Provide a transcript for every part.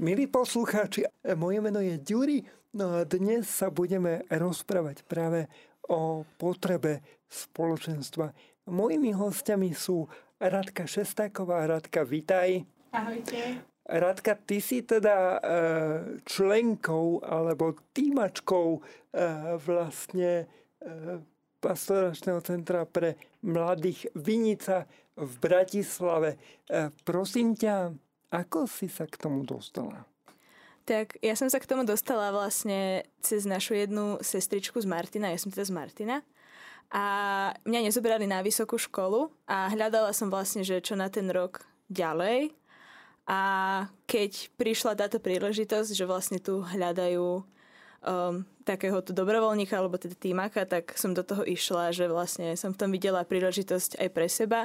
Milí poslucháči, moje meno je Ďuri, no a dnes sa budeme rozprávať práve o potrebe spoločenstva. Mojimi hostiami sú Radka Šestáková. Radka, vitaj. Ahojte. Radka, ty si teda e, členkou alebo týmačkou e, vlastne e, pastoračného centra pre mladých Vinica v Bratislave. Prosím ťa, ako si sa k tomu dostala? Tak ja som sa k tomu dostala vlastne cez našu jednu sestričku z Martina, ja som teda z Martina. A mňa nezobrali na vysokú školu a hľadala som vlastne, že čo na ten rok ďalej. A keď prišla táto príležitosť, že vlastne tu hľadajú um, takéhoto dobrovoľníka alebo teda týmaka, tak som do toho išla, že vlastne som v tom videla príležitosť aj pre seba,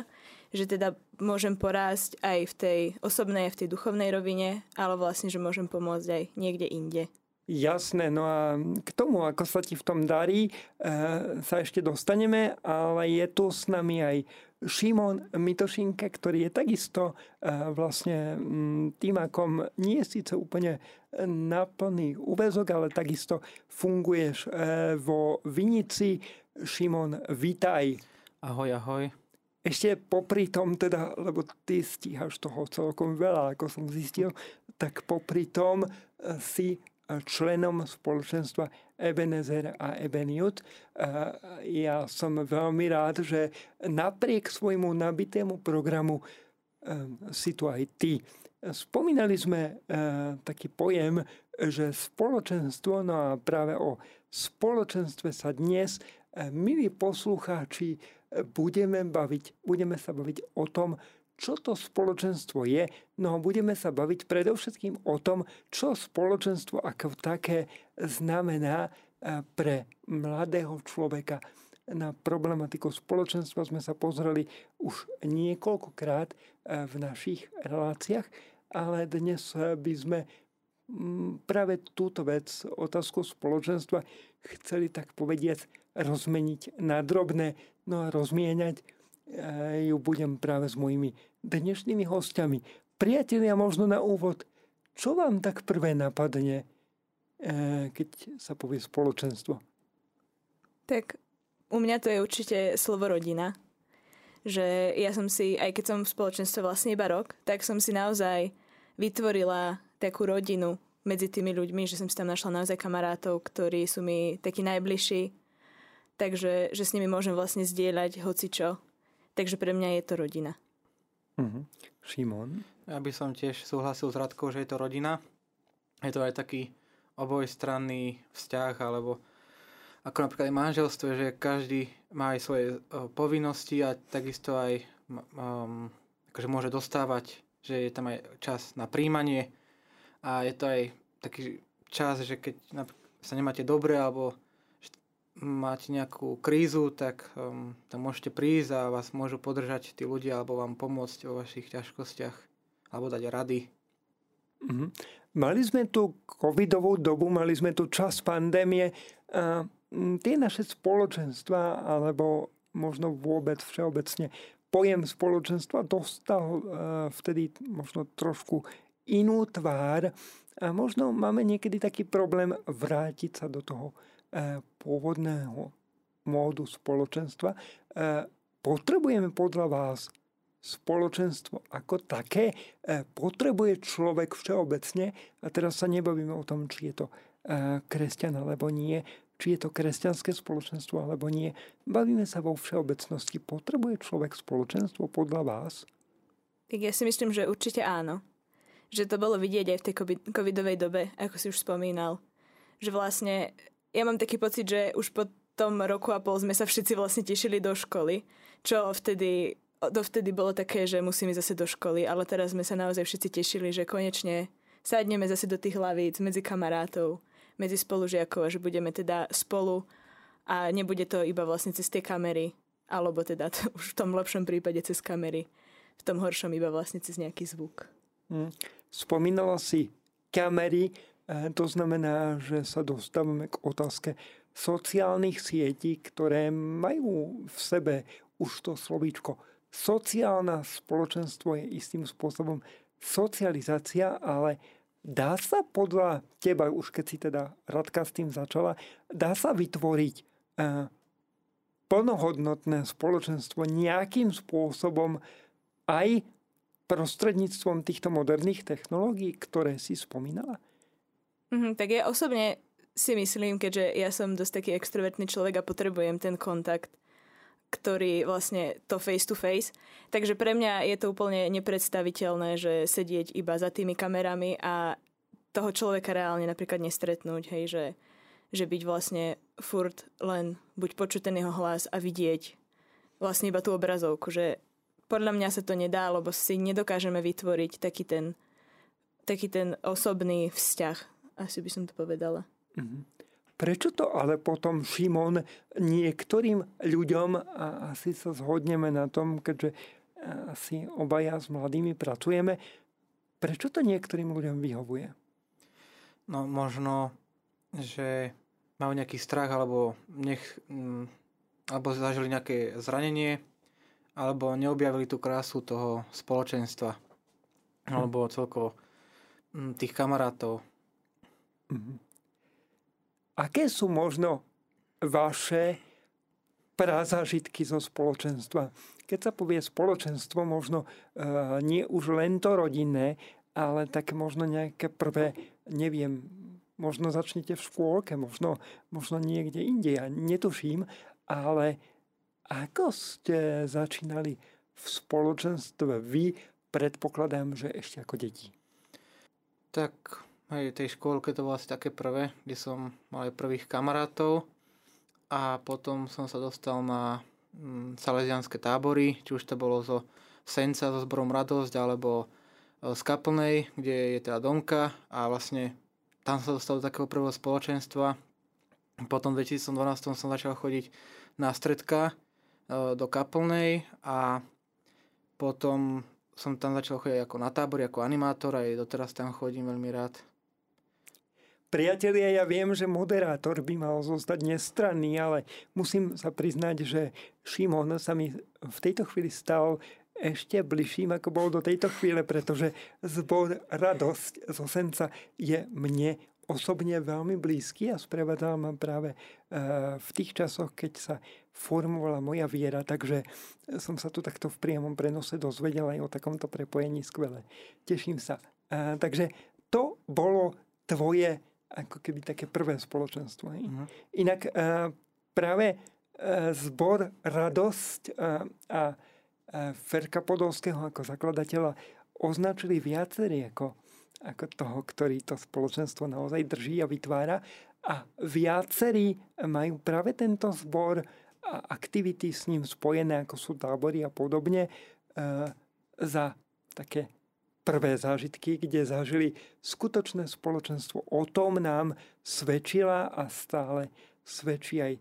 že teda môžem porásť aj v tej osobnej, v tej duchovnej rovine, ale vlastne, že môžem pomôcť aj niekde inde. Jasné, no a k tomu, ako sa ti v tom darí, e, sa ešte dostaneme, ale je tu s nami aj Šimon Mitošinke, ktorý je takisto e, vlastne týmakom nie síce úplne na plný úvezok, ale takisto funguješ e, vo Vinici. Šimon, vítaj. Ahoj, ahoj. Ešte popri tom, teda, lebo ty stíhaš toho celkom veľa, ako som zistil, tak popri tom e, si členom spoločenstva Ebenezer a Ebeniut. Ja som veľmi rád, že napriek svojmu nabitému programu e, si tu aj ty. Spomínali sme taký pojem, že spoločenstvo, no a práve o spoločenstve sa dnes, milí poslucháči, budeme, baviť, budeme sa baviť o tom, čo to spoločenstvo je, no budeme sa baviť predovšetkým o tom, čo spoločenstvo ako také znamená e, pre mladého človeka. Na problematiku spoločenstva sme sa pozreli už niekoľkokrát e, v našich reláciách, ale dnes e, by sme práve túto vec, otázku spoločenstva, chceli tak povediať rozmeniť na drobné, no a rozmieňať ju budem práve s mojimi dnešnými hostiami. Priatelia, možno na úvod, čo vám tak prvé napadne, e, keď sa povie spoločenstvo? Tak u mňa to je určite slovo rodina. Že ja som si, aj keď som v spoločenstve vlastne iba rok, tak som si naozaj vytvorila takú rodinu medzi tými ľuďmi, že som si tam našla naozaj kamarátov, ktorí sú mi takí najbližší, takže že s nimi môžem vlastne zdieľať hocičo. Takže pre mňa je to rodina. Mm-hmm. Šimon? Ja by som tiež súhlasil s Radkou, že je to rodina. Je to aj taký obojstranný vzťah, alebo ako napríklad aj manželstvo, že každý má aj svoje povinnosti a takisto aj um, akože môže dostávať, že je tam aj čas na príjmanie a je to aj taký čas, že keď sa nemáte dobre alebo máte nejakú krízu, tak um, tam môžete prísť a vás môžu podržať tí ľudia alebo vám pomôcť vo vašich ťažkostiach alebo dať rady. Mm-hmm. Mali sme tu covidovú dobu, mali sme tu čas pandémie. A tie naše spoločenstva, alebo možno vôbec všeobecne, pojem spoločenstva dostal vtedy možno trošku inú tvár a možno máme niekedy taký problém vrátiť sa do toho E, pôvodného módu spoločenstva. E, potrebujeme podľa vás spoločenstvo ako také? E, potrebuje človek všeobecne, a teraz sa nebavíme o tom, či je to kresťan alebo nie, či je to kresťanské spoločenstvo alebo nie. Bavíme sa vo všeobecnosti. Potrebuje človek spoločenstvo podľa vás? Tak ja si myslím, že určite áno. Že to bolo vidieť aj v tej covidovej dobe, ako si už spomínal. Že vlastne ja mám taký pocit, že už po tom roku a pol sme sa všetci vlastne tešili do školy, čo vtedy, dovtedy bolo také, že musíme zase do školy, ale teraz sme sa naozaj všetci tešili, že konečne sadneme zase do tých hlavíc medzi kamarátov, medzi spolužiakov a že budeme teda spolu a nebude to iba vlastne cez tie kamery, alebo teda to už v tom lepšom prípade cez kamery, v tom horšom iba vlastne cez nejaký zvuk. Hmm. Spomínala si kamery, to znamená, že sa dostávame k otázke sociálnych sietí, ktoré majú v sebe už to slovíčko. Sociálna spoločenstvo je istým spôsobom socializácia, ale dá sa podľa teba, už keď si teda Radka s tým začala, dá sa vytvoriť uh, plnohodnotné spoločenstvo nejakým spôsobom aj prostredníctvom týchto moderných technológií, ktoré si spomínala? Mm, tak ja osobne si myslím, keďže ja som dosť taký extrovertný človek a potrebujem ten kontakt, ktorý vlastne to face to face. Takže pre mňa je to úplne nepredstaviteľné, že sedieť iba za tými kamerami a toho človeka reálne napríklad nestretnúť, hej, že, že byť vlastne furt len buď počuť ten jeho hlas a vidieť vlastne iba tú obrazovku, že podľa mňa sa to nedá, lebo si nedokážeme vytvoriť taký ten, taký ten osobný vzťah. Asi by som to povedala. Mm-hmm. Prečo to ale potom, Šimon, niektorým ľuďom, a asi sa zhodneme na tom, keďže asi obaja s mladými pracujeme, prečo to niektorým ľuďom vyhovuje? No možno, že majú nejaký strach, alebo, nech, mm, alebo zažili nejaké zranenie, alebo neobjavili tú krásu toho spoločenstva, hm. alebo celkovo mm, tých kamarátov. Mm-hmm. Aké sú možno vaše prazažitky zo spoločenstva? Keď sa povie spoločenstvo, možno uh, nie už len to rodinné, ale tak možno nejaké prvé, neviem, možno začnete v škôlke, možno, možno niekde inde, ja netuším, ale ako ste začínali v spoločenstve vy, predpokladám, že ešte ako deti? Tak Hej, tej škôlke to bolo asi také prvé, kde som mal aj prvých kamarátov a potom som sa dostal na mm, salesianské tábory, či už to bolo zo Senca, so zborom Radosť, alebo e, z Kaplnej, kde je teda Domka a vlastne tam sa dostal do takého prvého spoločenstva. Potom v 2012 som začal chodiť na stredka e, do Kaplnej a potom som tam začal chodiť ako na tábory, ako animátor a aj doteraz tam chodím veľmi rád. Priatelia, ja viem, že moderátor by mal zostať nestranný, ale musím sa priznať, že Šimon sa mi v tejto chvíli stal ešte bližším, ako bol do tejto chvíle, pretože zbor Radosť z Osenca je mne osobne veľmi blízky a sprevádzal ma práve e, v tých časoch, keď sa formovala moja viera, takže som sa tu takto v priamom prenose dozvedel aj o takomto prepojení skvele. Teším sa. E, takže to bolo tvoje ako keby také prvé spoločenstvo. Hej. Uh-huh. Inak uh, práve uh, zbor Radosť uh, a uh, Ferka Podolského ako zakladateľa označili viacerí ako, ako toho, ktorý to spoločenstvo naozaj drží a vytvára. A viacerí majú práve tento zbor a aktivity s ním spojené, ako sú tábory a podobne, uh, za také prvé zážitky, kde zažili skutočné spoločenstvo. O tom nám svedčila a stále svedčí aj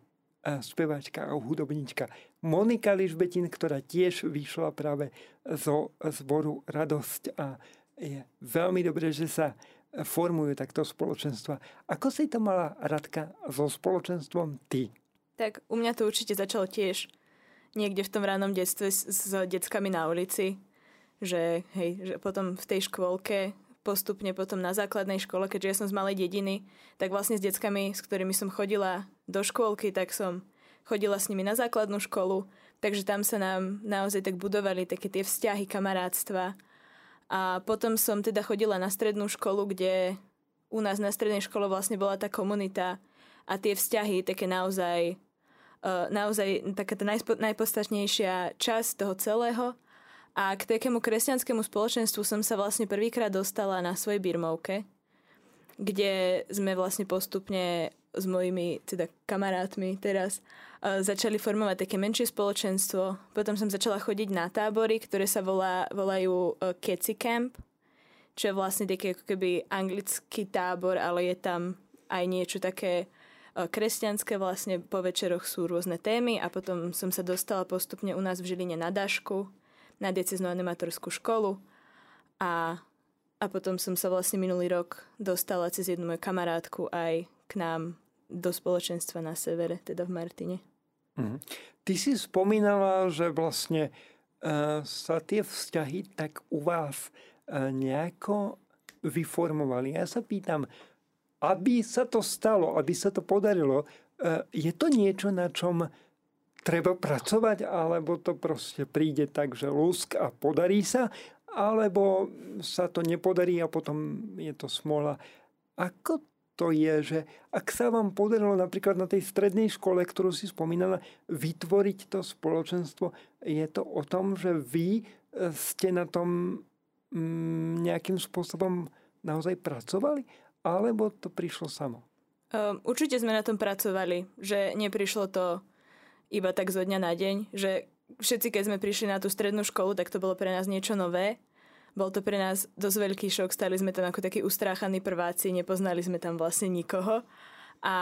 spevačka a hudobníčka Monika Ližbetin, ktorá tiež vyšla práve zo zboru Radosť a je veľmi dobré, že sa formujú takto spoločenstva. Ako si to mala Radka so spoločenstvom ty? Tak u mňa to určite začalo tiež niekde v tom ránom detstve s, s deckami na ulici že, hej, že potom v tej škôlke postupne potom na základnej škole, keďže ja som z malej dediny, tak vlastne s deckami, s ktorými som chodila do škôlky, tak som chodila s nimi na základnú školu, takže tam sa nám naozaj tak budovali také tie vzťahy, kamarátstva. A potom som teda chodila na strednú školu, kde u nás na strednej škole vlastne bola tá komunita a tie vzťahy také naozaj, uh, naozaj taká tá najpodstatnejšia časť toho celého. A k takému kresťanskému spoločenstvu som sa vlastne prvýkrát dostala na svojej birmovke, kde sme vlastne postupne s mojimi teda kamarátmi teraz začali formovať také menšie spoločenstvo. Potom som začala chodiť na tábory, ktoré sa volá, volajú uh, Keci Camp, čo je vlastne taký ako keby anglický tábor, ale je tam aj niečo také uh, kresťanské. Vlastne po večeroch sú rôzne témy a potom som sa dostala postupne u nás v Žiline na Dašku, na dieceznú animatorskú školu a, a potom som sa vlastne minulý rok dostala cez jednu moju kamarátku aj k nám do spoločenstva na severe, teda v Martine. Mhm. Ty si spomínala, že vlastne uh, sa tie vzťahy tak u vás uh, nejako vyformovali. Ja sa pýtam, aby sa to stalo, aby sa to podarilo, e, je to niečo, na čom treba pracovať, alebo to proste príde tak, že lusk a podarí sa, alebo sa to nepodarí a potom je to smola. Ako to je, že ak sa vám podarilo napríklad na tej strednej škole, ktorú si spomínala, vytvoriť to spoločenstvo, je to o tom, že vy e, ste na tom mm, nejakým spôsobom naozaj pracovali, alebo to prišlo samo? Um, určite sme na tom pracovali, že neprišlo to iba tak zo dňa na deň, že všetci, keď sme prišli na tú strednú školu, tak to bolo pre nás niečo nové. Bol to pre nás dosť veľký šok, stali sme tam ako takí ustráchaní prváci, nepoznali sme tam vlastne nikoho. A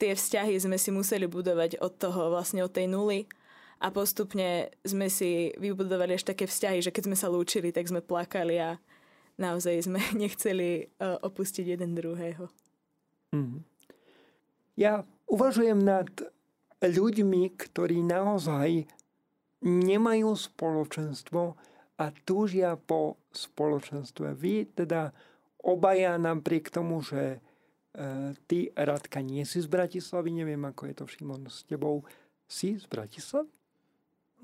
tie vzťahy sme si museli budovať od toho, vlastne od tej nuly. A postupne sme si vybudovali až také vzťahy, že keď sme sa lúčili, tak sme plakali a naozaj sme nechceli uh, opustiť jeden druhého. Mm. Ja uvažujem nad ľuďmi, ktorí naozaj nemajú spoločenstvo a túžia po spoločenstve. Vy teda obaja napriek tomu, že e, ty, Radka, nie si z Bratislavy, neviem, ako je to Šimon s tebou, si z Bratislavy?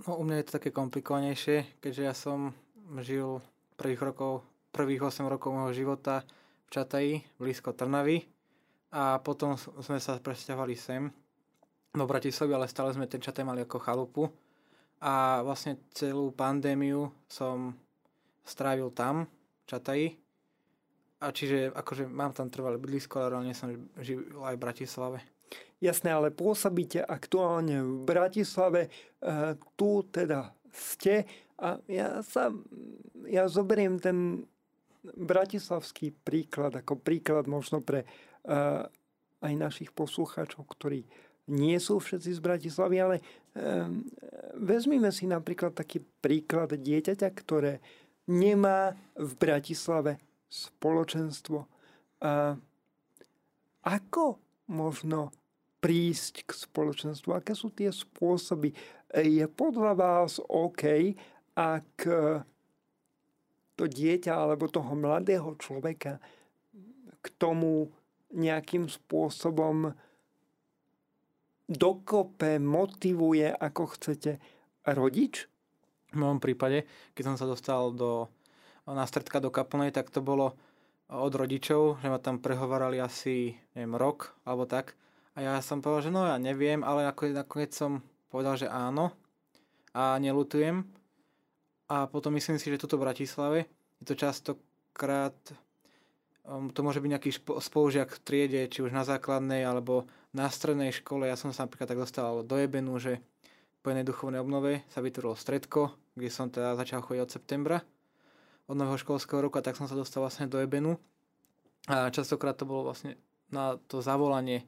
No, u mňa je to také komplikovanejšie, keďže ja som žil prvých rokov, prvých 8 rokov môjho života v Čataji, blízko Trnavy a potom sme sa presťahovali sem do Bratislavy, ale stále sme ten čataj mali ako chalupu. A vlastne celú pandémiu som strávil tam, v Čataji. A čiže akože mám tam trvalé bydlisko, ale reálne som žil aj v Bratislave. Jasné, ale pôsobíte aktuálne v Bratislave. E, tu teda ste a ja sa, ja zoberiem ten bratislavský príklad ako príklad možno pre e, aj našich poslucháčov, ktorí nie sú všetci z Bratislavy, ale um, vezmime si napríklad taký príklad dieťaťa, ktoré nemá v Bratislave spoločenstvo. A ako možno prísť k spoločenstvu? Aké sú tie spôsoby? Je podľa vás OK, ak to dieťa alebo toho mladého človeka k tomu nejakým spôsobom dokope, motivuje, ako chcete, rodič? V mojom prípade, keď som sa dostal do, na stredka do Kaplnej, tak to bolo od rodičov, že ma tam prehovarali asi neviem, rok alebo tak. A ja som povedal, že no ja neviem, ale nakoniec som povedal, že áno a nelutujem. A potom myslím si, že tuto v Bratislave je to častokrát Um, to môže byť nejaký spolužiak v triede, či už na základnej alebo na strednej škole. Ja som sa napríklad tak dostal do Ebenu, že po jednej duchovnej obnove sa vytvorilo stredko, kde som teda začal chodiť od septembra od nového školského roka, tak som sa dostal vlastne do Ebenu. A častokrát to bolo vlastne na to zavolanie,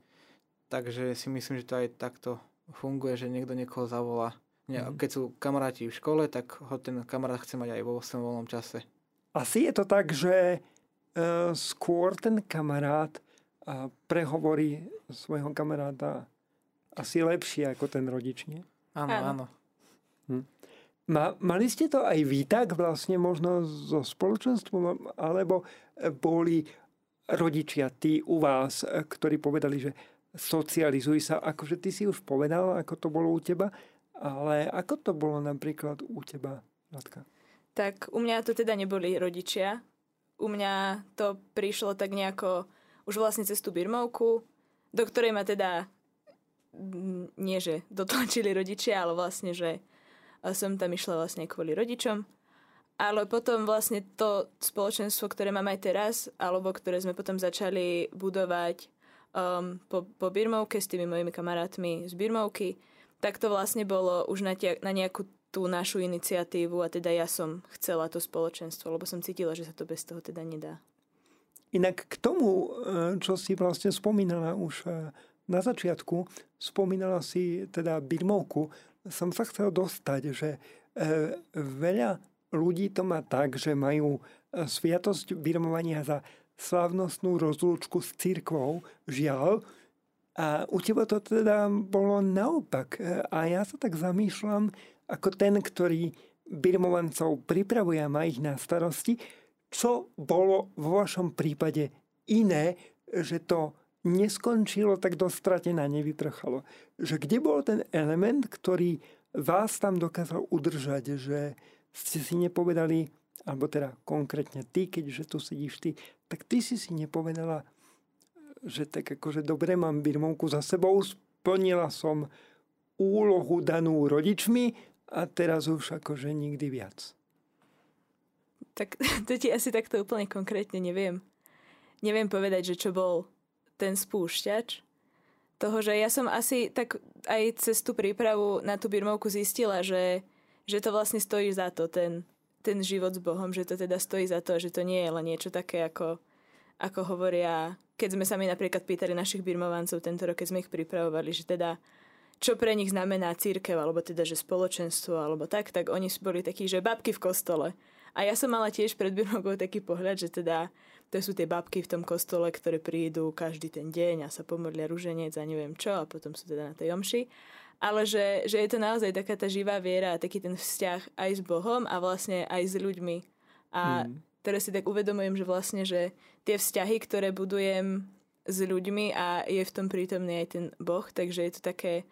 takže si myslím, že to aj takto funguje, že niekto niekoho zavolá. Nie, mm. Keď sú kamaráti v škole, tak ho ten kamarát chce mať aj vo svojom voľnom čase. Asi je to tak, že E, skôr ten kamarát prehovorí svojho kamaráta asi lepšie ako ten rodič, nie? Áno, áno. Hm. Ma, mali ste to aj vy tak vlastne možno so spoločenstvom, alebo boli rodičia, tí u vás, ktorí povedali, že socializuj sa, akože ty si už povedal, ako to bolo u teba, ale ako to bolo napríklad u teba, Radka? Tak u mňa to teda neboli rodičia, u mňa to prišlo tak nejako už vlastne cez tú birmovku, do ktorej ma teda nie, že dotlačili rodičia, ale vlastne, že som tam išla vlastne kvôli rodičom. Ale potom vlastne to spoločenstvo, ktoré mám aj teraz, alebo ktoré sme potom začali budovať um, po, po Birmovke s tými mojimi kamarátmi z Birmovky, tak to vlastne bolo už na, tia, na nejakú tú našu iniciatívu a teda ja som chcela to spoločenstvo, lebo som cítila, že sa to bez toho teda nedá. Inak k tomu, e, čo si vlastne spomínala už e, na začiatku, spomínala si teda Birmovku, som sa chcel dostať, že e, veľa ľudí to má tak, že majú sviatosť birmovania za slavnostnú rozlúčku s církvou, žiaľ, a u teba to teda bolo naopak. A ja sa tak zamýšľam, ako ten, ktorý birmovancov pripravuje a má ich na starosti, čo bolo vo vašom prípade iné, že to neskončilo tak dostratená, nevyprchalo. Že kde bol ten element, ktorý vás tam dokázal udržať, že ste si nepovedali, alebo teda konkrétne ty, keďže tu sedíš ty, tak ty si si nepovedala, že tak akože dobre, mám birmovku za sebou, splnila som úlohu danú rodičmi a teraz už akože nikdy viac. Tak to ti asi takto úplne konkrétne neviem. Neviem povedať, že čo bol ten spúšťač toho, že ja som asi tak aj cez tú prípravu na tú birmovku zistila, že, že to vlastne stojí za to, ten, ten život s Bohom, že to teda stojí za to, že to nie je len niečo také, ako, ako hovoria, keď sme sa napríklad pýtali našich birmovancov tento rok, keď sme ich pripravovali, že teda čo pre nich znamená církev, alebo teda, že spoločenstvo, alebo tak, tak oni boli takí, že babky v kostole. A ja som mala tiež pred birmovkou taký pohľad, že teda to sú tie babky v tom kostole, ktoré prídu každý ten deň a sa pomodlia ruženec a neviem čo a potom sú teda na tej omši. Ale že, že je to naozaj taká tá živá viera a taký ten vzťah aj s Bohom a vlastne aj s ľuďmi. A mm. teraz si tak uvedomujem, že vlastne, že tie vzťahy, ktoré budujem s ľuďmi a je v tom prítomný aj ten Boh, takže je to také,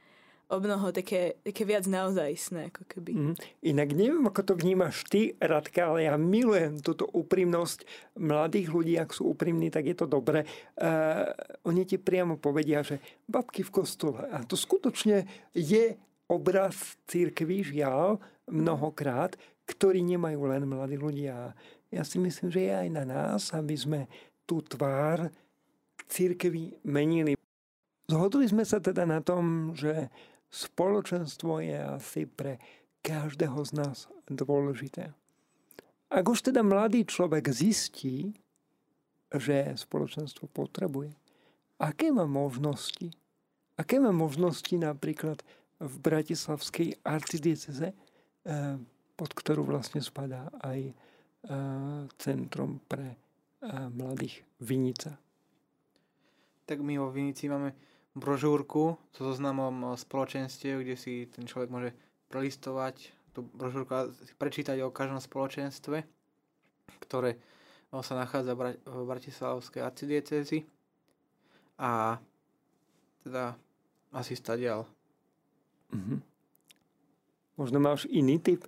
o mnoho také, také viac naozajstné, ako keby. Mm. Inak neviem, ako to vnímaš ty, Radka, ale ja milujem túto úprimnosť mladých ľudí, ak sú úprimní, tak je to dobre. Uh, oni ti priamo povedia, že babky v kostole. A to skutočne je obraz církvy, žiaľ, mnohokrát, ktorí nemajú len mladí ľudia. Ja si myslím, že je aj na nás, aby sme tú tvár církvy menili. Zhodli sme sa teda na tom, že spoločenstvo je asi pre každého z nás dôležité. Ak už teda mladý človek zistí, že spoločenstvo potrebuje, aké má možnosti? Aké má možnosti napríklad v Bratislavskej arcidieceze, eh, pod ktorú vlastne spadá aj eh, Centrum pre eh, mladých Vinica? Tak my vo Vinici máme brožúrku so zoznamom spoločenstiev, kde si ten človek môže prelistovať tú brožúrku a prečítať o každom spoločenstve, ktoré sa nachádza v Bratislavskej arcidiecezi a teda asi stadial. Mm-hmm. Možno máš iný typ?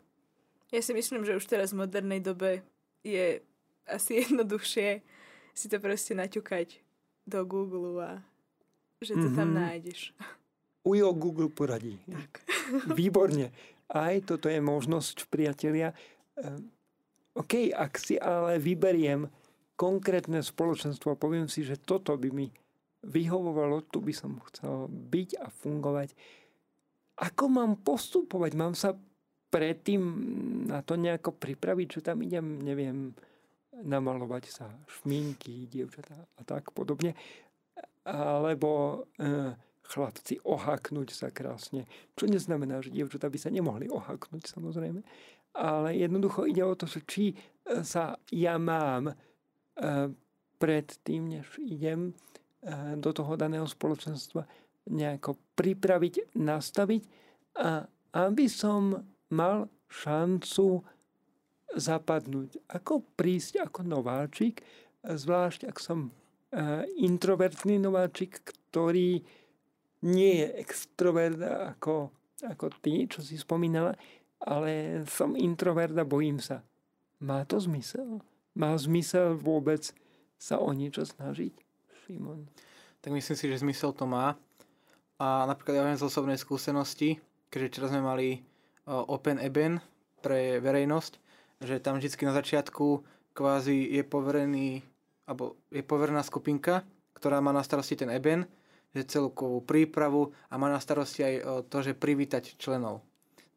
Ja si myslím, že už teraz v modernej dobe je asi jednoduchšie si to proste naťukať do Google a že to mm-hmm. tam mhm. nájdeš. Ujo Google poradí. Tak. Výborne. Aj toto je možnosť, priatelia. Ehm, OK, ak si ale vyberiem konkrétne spoločenstvo a poviem si, že toto by mi vyhovovalo, tu by som chcel byť a fungovať. Ako mám postupovať? Mám sa predtým na to nejako pripraviť, že tam idem, neviem, namalovať sa šminky, dievčatá a tak podobne alebo e, chlapci ohaknúť sa krásne. Čo neznamená, že dievčatá by sa nemohli ohaknúť samozrejme. Ale jednoducho ide o to, či e, sa ja mám e, pred tým, než idem e, do toho daného spoločenstva nejako pripraviť, nastaviť a aby som mal šancu zapadnúť. Ako prísť ako nováčik, zvlášť ak som introvertný nováčik, ktorý nie je extrovert ako, ako ty, čo si spomínala, ale som introvert a bojím sa. Má to zmysel? Má zmysel vôbec sa o niečo snažiť? Šimon. Tak myslím si, že zmysel to má. A napríklad ja viem z osobnej skúsenosti, keďže včera sme mali eh, Open Eben pre verejnosť, že tam vždy na začiatku kvázi je poverený alebo je poverná skupinka, ktorá má na starosti ten eben, že celkovú prípravu a má na starosti aj to, že privítať členov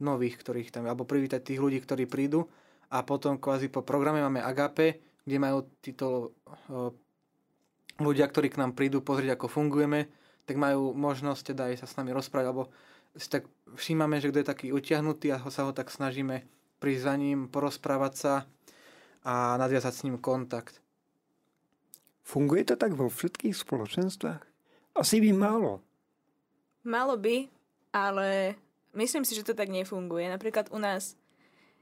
nových, ktorých tam, alebo privítať tých ľudí, ktorí prídu. A potom kvázi po programe máme Agape, kde majú títo ľudia, ktorí k nám prídu pozrieť, ako fungujeme, tak majú možnosť teda aj sa s nami rozprávať, alebo si tak všímame, že kto je taký utiahnutý a ho sa ho tak snažíme prísť za ním, porozprávať sa a nadviazať s ním kontakt. Funguje to tak vo všetkých spoločenstvách? Asi by málo. Malo by, ale myslím si, že to tak nefunguje. Napríklad u nás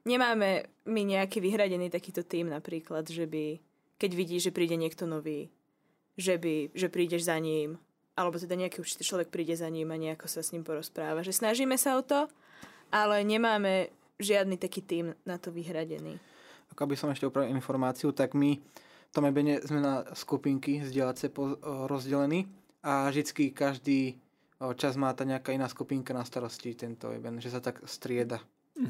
nemáme my nejaký vyhradený takýto tým napríklad, že by, keď vidíš, že príde niekto nový, že, by, že prídeš za ním, alebo teda nejaký určitý človek príde za ním a nejako sa s ním porozpráva. Že snažíme sa o to, ale nemáme žiadny taký tým na to vyhradený. Ako by som ešte opravil informáciu, tak my v tom ebene sme na skupinky zdieľace rozdelení a vždycky každý čas má tá nejaká iná skupinka na starosti tento eben, že sa tak strieda.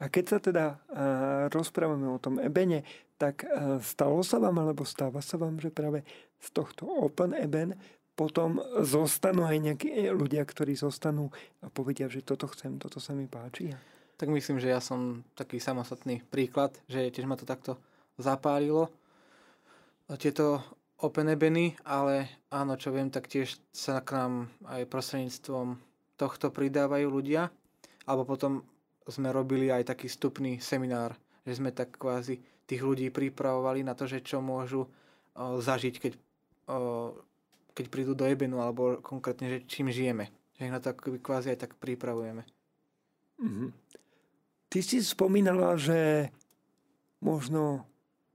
A keď sa teda uh, rozprávame o tom ebene, tak uh, stalo sa vám, alebo stáva sa vám, že práve z tohto open eben potom zostanú aj nejakí ľudia, ktorí zostanú a povedia, že toto chcem, toto sa mi páči. Tak myslím, že ja som taký samostatný príklad, že tiež ma to takto zapálilo. Tieto open ebeny, ale áno, čo viem, tak tiež sa k nám aj prostredníctvom tohto pridávajú ľudia. Alebo potom sme robili aj taký vstupný seminár, že sme tak kvázi tých ľudí pripravovali na to, že čo môžu o, zažiť, keď, o, keď prídu do Ebenu, alebo konkrétne, že čím žijeme. Že ich na to kvázi aj tak pripravujeme. Mm-hmm. Ty si spomínala, že možno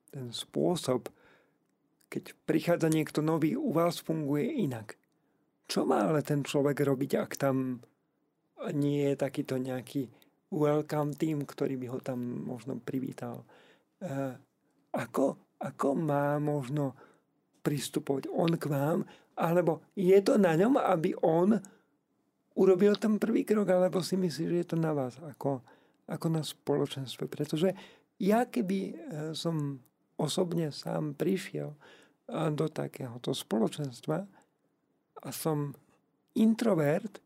ten spôsob, keď prichádza niekto nový, u vás funguje inak. Čo má ale ten človek robiť, ak tam nie je takýto nejaký welcome team, ktorý by ho tam možno privítal. E, ako, ako má možno pristupovať on k vám, alebo je to na ňom, aby on urobil ten prvý krok, alebo si myslí, že je to na vás, ako, ako na spoločenstve. Pretože ja keby e, som osobne sám prišiel do takéhoto spoločenstva a som introvert,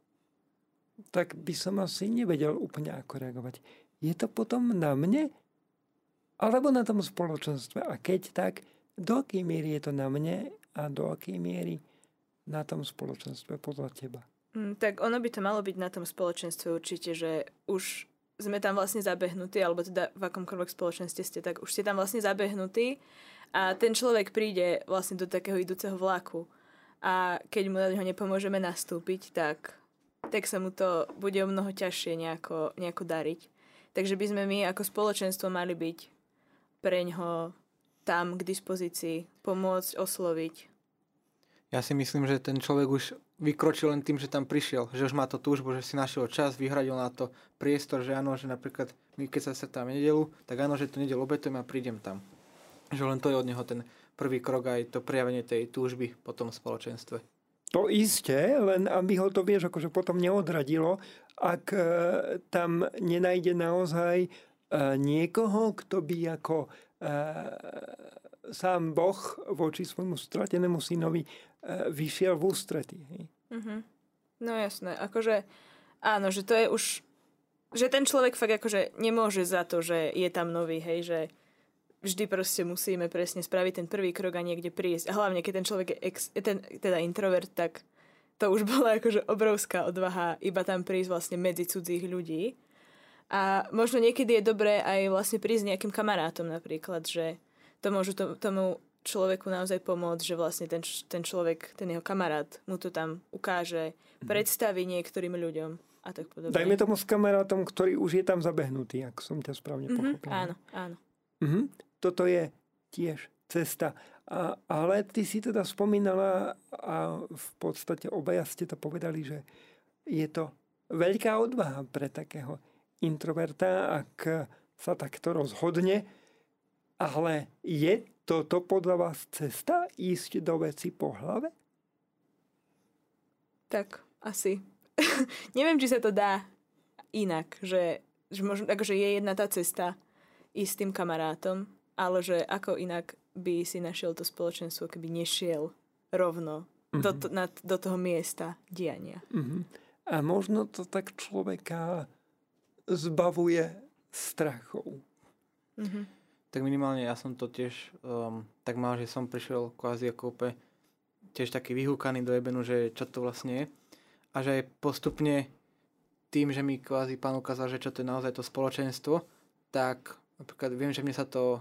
tak by som asi nevedel úplne ako reagovať. Je to potom na mne? Alebo na tom spoločenstve? A keď tak, do akej miery je to na mne a do akej miery na tom spoločenstve podľa teba? Mm, tak ono by to malo byť na tom spoločenstve určite, že už sme tam vlastne zabehnutí, alebo teda v akomkoľvek spoločenstve ste, tak už ste tam vlastne zabehnutí a ten človek príde vlastne do takého idúceho vlaku a keď mu na neho nepomôžeme nastúpiť, tak tak sa mu to bude o mnoho ťažšie nejako, nejako dariť. Takže by sme my ako spoločenstvo mali byť pre ňoho tam k dispozícii, pomôcť, osloviť. Ja si myslím, že ten človek už vykročil len tým, že tam prišiel, že už má to túžbu, že si našiel čas, vyhradil na to priestor, že áno, že napríklad my keď sa tam nedelu, tak áno, že to nedelu obetujem a prídem tam. Že len to je od neho ten prvý krok aj to prejavenie tej túžby po tom spoločenstve. To isté, len aby ho to, vieš, akože potom neodradilo, ak e, tam nenájde naozaj e, niekoho, kto by ako e, sám Boh voči svojmu stratenému synovi vyšiel v ústretí. Mm-hmm. No jasné, akože áno, že to je už, že ten človek fakt akože nemôže za to, že je tam nový, hej, že vždy proste musíme presne spraviť ten prvý krok a niekde prísť. A hlavne, keď ten človek je ex, ten, teda introvert, tak to už bola akože obrovská odvaha iba tam prísť vlastne medzi cudzích ľudí. A možno niekedy je dobré aj vlastne prísť nejakým kamarátom napríklad, že to môžu to, tomu človeku naozaj pomôcť, že vlastne ten, ten človek, ten jeho kamarát mu to tam ukáže, mhm. predstaví niektorým ľuďom a tak podobne. Dajme tomu s kamarátom, ktorý už je tam zabehnutý, ak som ťa správne mm-hmm, pochopil. Áno, áno. Mm-hmm toto je tiež cesta. A, ale ty si teda spomínala a v podstate obaja ste to povedali, že je to veľká odvaha pre takého introverta, ak sa takto rozhodne. Ale je toto podľa vás cesta ísť do veci po hlave? Tak, asi. Neviem, či sa to dá inak, že, že možno, akože je jedna tá cesta ísť s tým kamarátom, ale že ako inak by si našiel to spoločenstvo, keby nešiel rovno mm-hmm. do, to, na, do toho miesta diania. Mm-hmm. A možno to tak človeka zbavuje strachov. Mm-hmm. Tak minimálne ja som to tiež um, tak mal, že som prišiel kvázi ako úplne tiež taký vyhúkaný do ebenu, že čo to vlastne je. A že aj postupne tým, že mi kvázi pán ukázal, že čo to je naozaj to spoločenstvo, tak napríklad viem, že mne sa to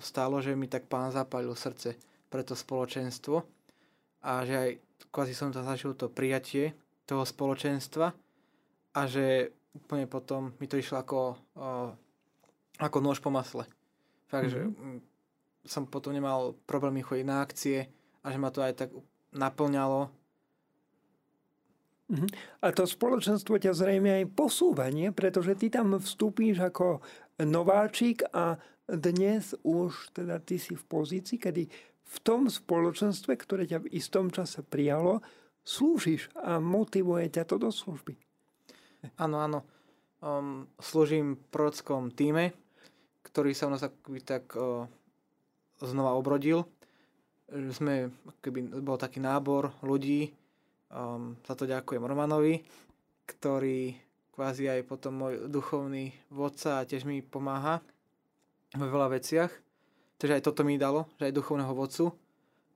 stalo, že mi tak pán zapálil srdce pre to spoločenstvo a že aj kvázi som to zažil to prijatie toho spoločenstva a že úplne potom mi to išlo ako o, ako nôž po masle. Fakt, mm-hmm. že mm, som potom nemal problémy chodiť na akcie a že ma to aj tak naplňalo. Mm-hmm. A to spoločenstvo ťa zrejme aj posúva, nie? Pretože ty tam vstúpíš ako nováčik a dnes už teda ty si v pozícii, kedy v tom spoločenstve, ktoré ťa v istom čase prijalo, slúžiš a motivuje ťa to do služby. Áno, áno. Um, slúžim v prorockom týme, ktorý sa u nás akoby tak uh, znova obrodil. Sme, keby bol taký nábor ľudí, um, za to ďakujem Romanovi, ktorý kvázi aj potom môj duchovný vodca a tiež mi pomáha vo veľa veciach. Takže aj toto mi dalo, že aj duchovného vodcu,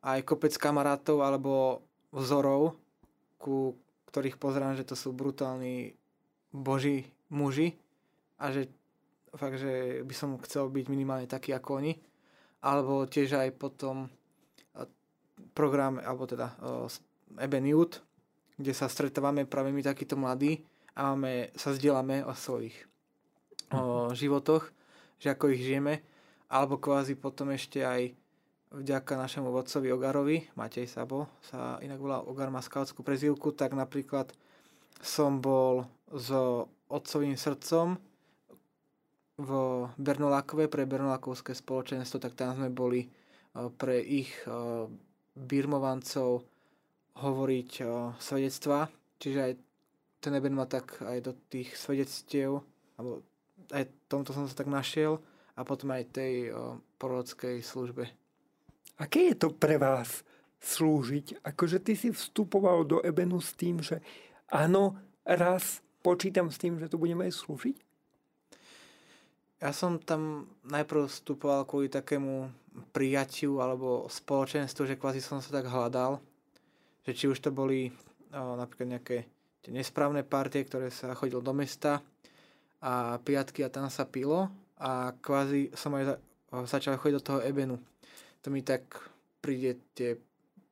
aj kopec kamarátov alebo vzorov, ku ktorých pozerám, že to sú brutálni boží muži a že fakt, že by som chcel byť minimálne taký ako oni. Alebo tiež aj potom program, alebo teda Eben Youth, kde sa stretávame práve my takíto mladí a máme, sa zdieľame o svojich o životoch, že ako ich žijeme alebo kvázi potom ešte aj vďaka našemu vodcovi Ogarovi, Matej Sabo sa inak volá Ogar má skautskú prezivku, tak napríklad som bol s otcovým srdcom v Bernolákove pre Bernolákovské spoločenstvo, tak tam sme boli e, pre ich e, birmovancov hovoriť o svedectva. Čiže aj ten eben ma tak aj do tých svedectiev, alebo aj tomto som sa tak našiel a potom aj tej prorockej službe. Aké je to pre vás slúžiť? Akože ty si vstupoval do Ebenu s tým, že áno, raz počítam s tým, že tu budeme aj slúžiť? Ja som tam najprv vstupoval kvôli takému prijatiu alebo spoločenstvu, že kvázi som sa tak hľadal, že či už to boli o, napríklad nejaké tie nesprávne partie, ktoré sa chodilo do mesta a piatky a tam sa pilo a kvázi som aj začal chodiť do toho Ebenu. To mi tak príde tie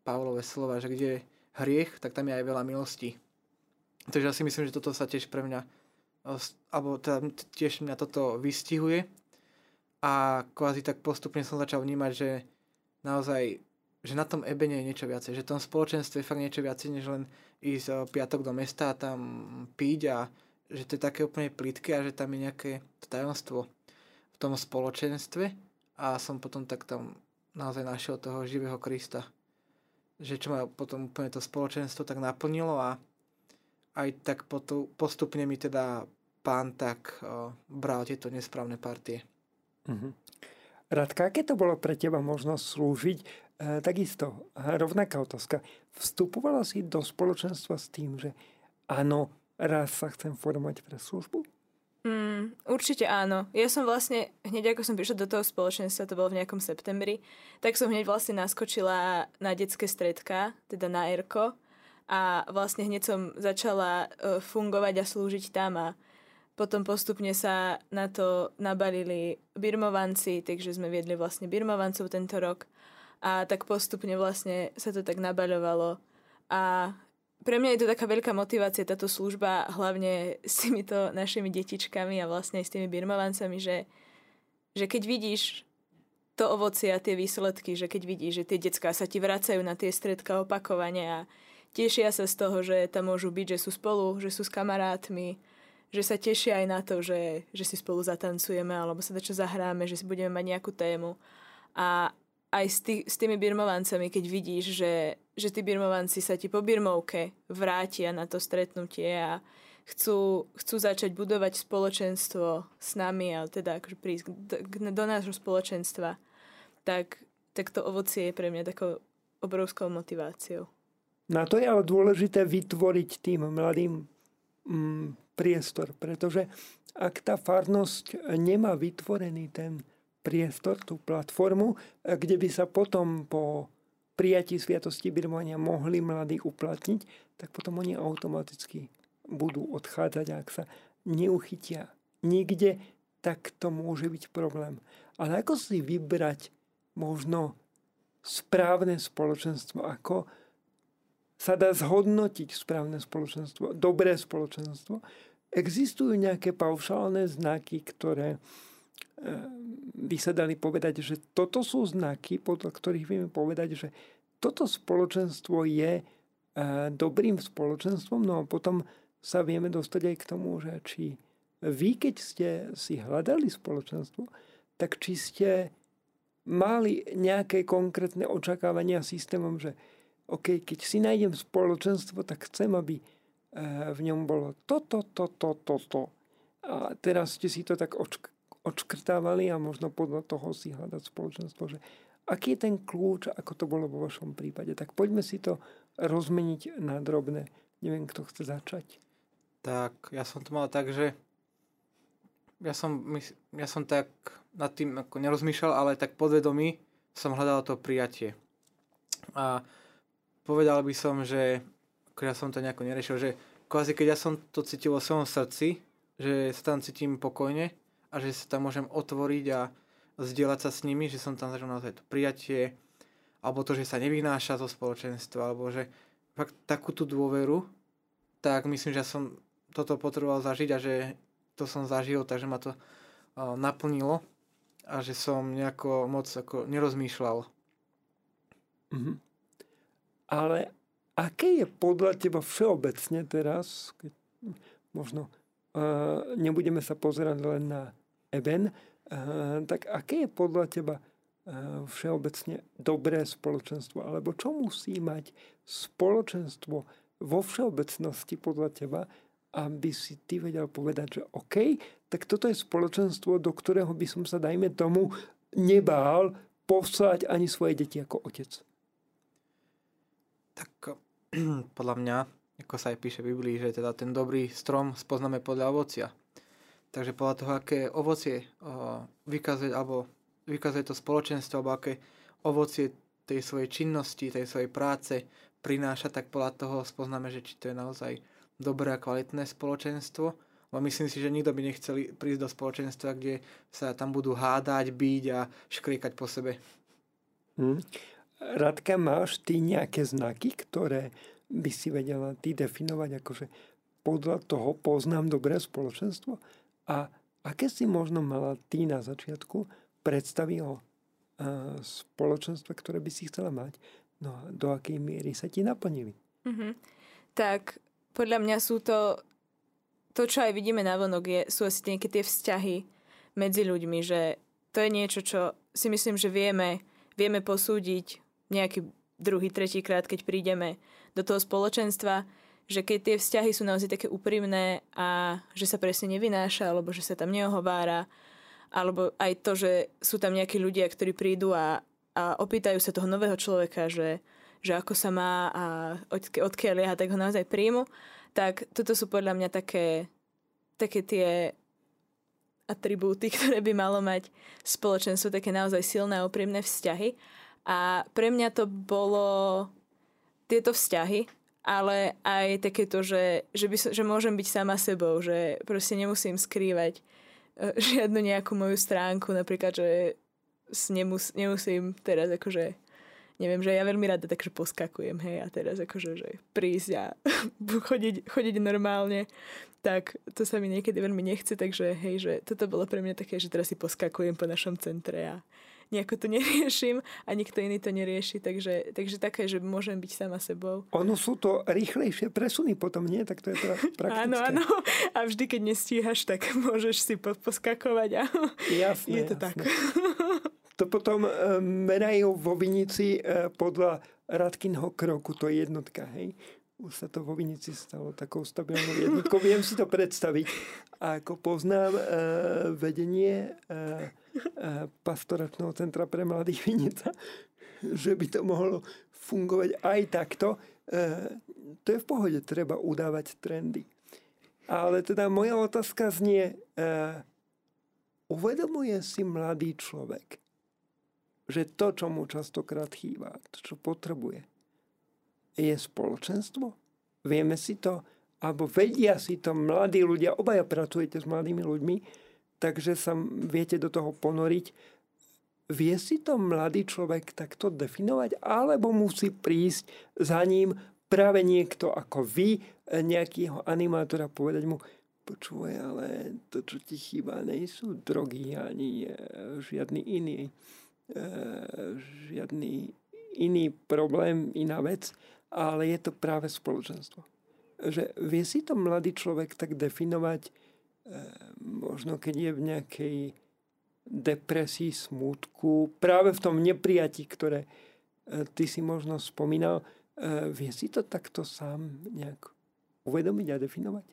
Pavlové slova, že kde je hriech, tak tam je aj veľa milostí. Takže ja si myslím, že toto sa tiež pre mňa, alebo teda tiež mňa toto vystihuje a kvázi tak postupne som začal vnímať, že naozaj, že na tom ebene je niečo viacej, že v tom spoločenstve je fakt niečo viacej, než len ísť piatok do mesta a tam piť a že to je také úplne plítke a že tam je nejaké tajomstvo tom spoločenstve a som potom tak tam naozaj našiel toho živého Krista. Že čo ma potom úplne to spoločenstvo tak naplnilo a aj tak postupne mi teda pán tak o, bral tieto nesprávne partie. Mm-hmm. Radka, aké to bolo pre teba možnosť slúžiť? E, takisto, rovnaká otázka. Vstupovala si do spoločenstva s tým, že áno, raz sa chcem formovať pre službu? Mm, určite áno. Ja som vlastne, hneď ako som prišla do toho spoločenstva, to bolo v nejakom septembri, tak som hneď vlastne naskočila na detské stredka, teda na ERKO a vlastne hneď som začala uh, fungovať a slúžiť tam a potom postupne sa na to nabalili birmovanci, takže sme viedli vlastne birmovancov tento rok. A tak postupne vlastne sa to tak nabaľovalo. A pre mňa je to taká veľká motivácia táto služba, hlavne s týmito našimi detičkami a vlastne aj s tými birmovancami, že, že keď vidíš to ovocie a tie výsledky, že keď vidíš, že tie detská sa ti vracajú na tie stredka opakovane a tešia sa z toho, že tam môžu byť, že sú spolu, že sú s kamarátmi, že sa tešia aj na to, že, že si spolu zatancujeme alebo sa čo zahráme, že si budeme mať nejakú tému. A aj s, tý, s tými birmovancami, keď vidíš, že že tí birmovanci sa ti po birmovke vrátia na to stretnutie a chcú, chcú začať budovať spoločenstvo s nami a teda akože prísť do, do nášho spoločenstva, tak, tak to ovocie je pre mňa takou obrovskou motiváciou. Na to je ale dôležité vytvoriť tým mladým mm, priestor, pretože ak tá farnosť nemá vytvorený ten priestor, tú platformu, kde by sa potom po prijatí sviatosti birmovania mohli mladí uplatniť, tak potom oni automaticky budú odchádzať, ak sa neuchytia nikde, tak to môže byť problém. Ale ako si vybrať možno správne spoločenstvo, ako sa dá zhodnotiť správne spoločenstvo, dobré spoločenstvo. Existujú nejaké paušálne znaky, ktoré by sa dali povedať, že toto sú znaky, podľa ktorých vieme povedať, že toto spoločenstvo je dobrým spoločenstvom, no a potom sa vieme dostať aj k tomu, že či vy, keď ste si hľadali spoločenstvo, tak či ste mali nejaké konkrétne očakávania systémom, že OK, keď si nájdem spoločenstvo, tak chcem, aby v ňom bolo toto, toto, toto. A teraz ste si to tak očk- odškrtávali a možno podľa toho si hľadať spoločenstvo, že aký je ten kľúč, ako to bolo vo vašom prípade. Tak poďme si to rozmeniť na drobné. Neviem, kto chce začať. Tak, ja som to mal tak, že ja som, ja som tak nad tým ako nerozmýšľal, ale tak podvedomí som hľadal to prijatie. A povedal by som, že ako ja som to nejako neriešil, že kvázi keď ja som to cítil vo svojom srdci, že sa tam cítim pokojne, a že sa tam môžem otvoriť a zdieľať sa s nimi, že som tam zažil naozaj to prijatie, alebo to, že sa nevynáša zo spoločenstva, alebo že fakt takú tú dôveru, tak myslím, že som toto potreboval zažiť a že to som zažil, takže ma to uh, naplnilo a že som nejako moc ako nerozmýšľal. Mm-hmm. Ale aké je podľa teba všeobecne teraz, keď možno uh, nebudeme sa pozerať len na Eben, eh, tak aké je podľa teba eh, všeobecne dobré spoločenstvo? Alebo čo musí mať spoločenstvo vo všeobecnosti podľa teba, aby si ty vedel povedať, že OK, tak toto je spoločenstvo, do ktorého by som sa, dajme tomu, nebál poslať ani svoje deti ako otec. Tak podľa mňa, ako sa aj píše v Biblii, že teda ten dobrý strom spoznáme podľa ovocia. Takže podľa toho, aké ovocie vykazuje, alebo vykazuje to spoločenstvo, alebo aké ovocie tej svojej činnosti, tej svojej práce prináša, tak podľa toho spoznáme, že či to je naozaj dobré a kvalitné spoločenstvo. Lebo myslím si, že nikto by nechcel prísť do spoločenstva, kde sa tam budú hádať, byť a škriekať po sebe. Hmm. Radka, máš ty nejaké znaky, ktoré by si vedela ty definovať, akože podľa toho poznám dobré spoločenstvo? A aké si možno mala ty na začiatku predstavy o spoločenstve, ktoré by si chcela mať? No a do akej miery sa ti naplnili? Mm-hmm. Tak podľa mňa sú to, to čo aj vidíme na vonok, je, sú asi nejaké tie vzťahy medzi ľuďmi, že to je niečo, čo si myslím, že vieme, vieme posúdiť nejaký druhý, tretí krát, keď prídeme do toho spoločenstva že keď tie vzťahy sú naozaj také úprimné a že sa presne nevynáša, alebo že sa tam neohovára, alebo aj to, že sú tam nejakí ľudia, ktorí prídu a, a opýtajú sa toho nového človeka, že, že ako sa má a od, odkiaľ je, tak ho naozaj príjmu, tak toto sú podľa mňa také, také tie atribúty, ktoré by malo mať spoločenstvo, také naozaj silné a úprimné vzťahy. A pre mňa to bolo tieto vzťahy, ale aj takéto, že, že, by, že môžem byť sama sebou, že proste nemusím skrývať uh, žiadnu nejakú moju stránku, napríklad, že nemus, nemusím teraz akože neviem, že ja veľmi rada takže poskakujem, hej, a teraz akože, že prísť a chodiť, chodiť normálne, tak to sa mi niekedy veľmi nechce, takže hej, že toto bolo pre mňa také, že teraz si poskakujem po našom centre a nejako to neriešim a nikto iný to nerieši, takže, takže také, že môžem byť sama sebou. Ono sú to rýchlejšie presuny potom, nie? Tak to je pra- praktické. áno, áno. A vždy, keď nestíhaš, tak môžeš si po- poskakovať a jasné, je to jasné. tak. To potom e, merajú vo Vinici e, podľa Radkinho kroku, to je jednotka, hej? Už sa to vo Vinici stalo takou stabilnou jednotkou. Viem si to predstaviť. A ako poznám e, vedenie e, pastoračného centra pre mladých Vinica, že by to mohlo fungovať aj takto. E, to je v pohode, treba udávať trendy. Ale teda moja otázka znie, e, uvedomuje si mladý človek, že to, čo mu častokrát chýba, to, čo potrebuje, je spoločenstvo? Vieme si to? Alebo vedia si to mladí ľudia? Obaja pracujete s mladými ľuďmi takže sa viete do toho ponoriť. Vie si to mladý človek takto definovať, alebo musí prísť za ním práve niekto ako vy, nejakého animátora, povedať mu, počúvaj, ale to, čo ti chýba, nie sú drogy ani e, žiadny iný, e, žiadny iný problém, iná vec, ale je to práve spoločenstvo. Že vie si to mladý človek tak definovať, e, možno keď je v nejakej depresii, smútku, práve v tom neprijatí, ktoré ty si možno spomínal, vie si to takto sám nejak uvedomiť a definovať?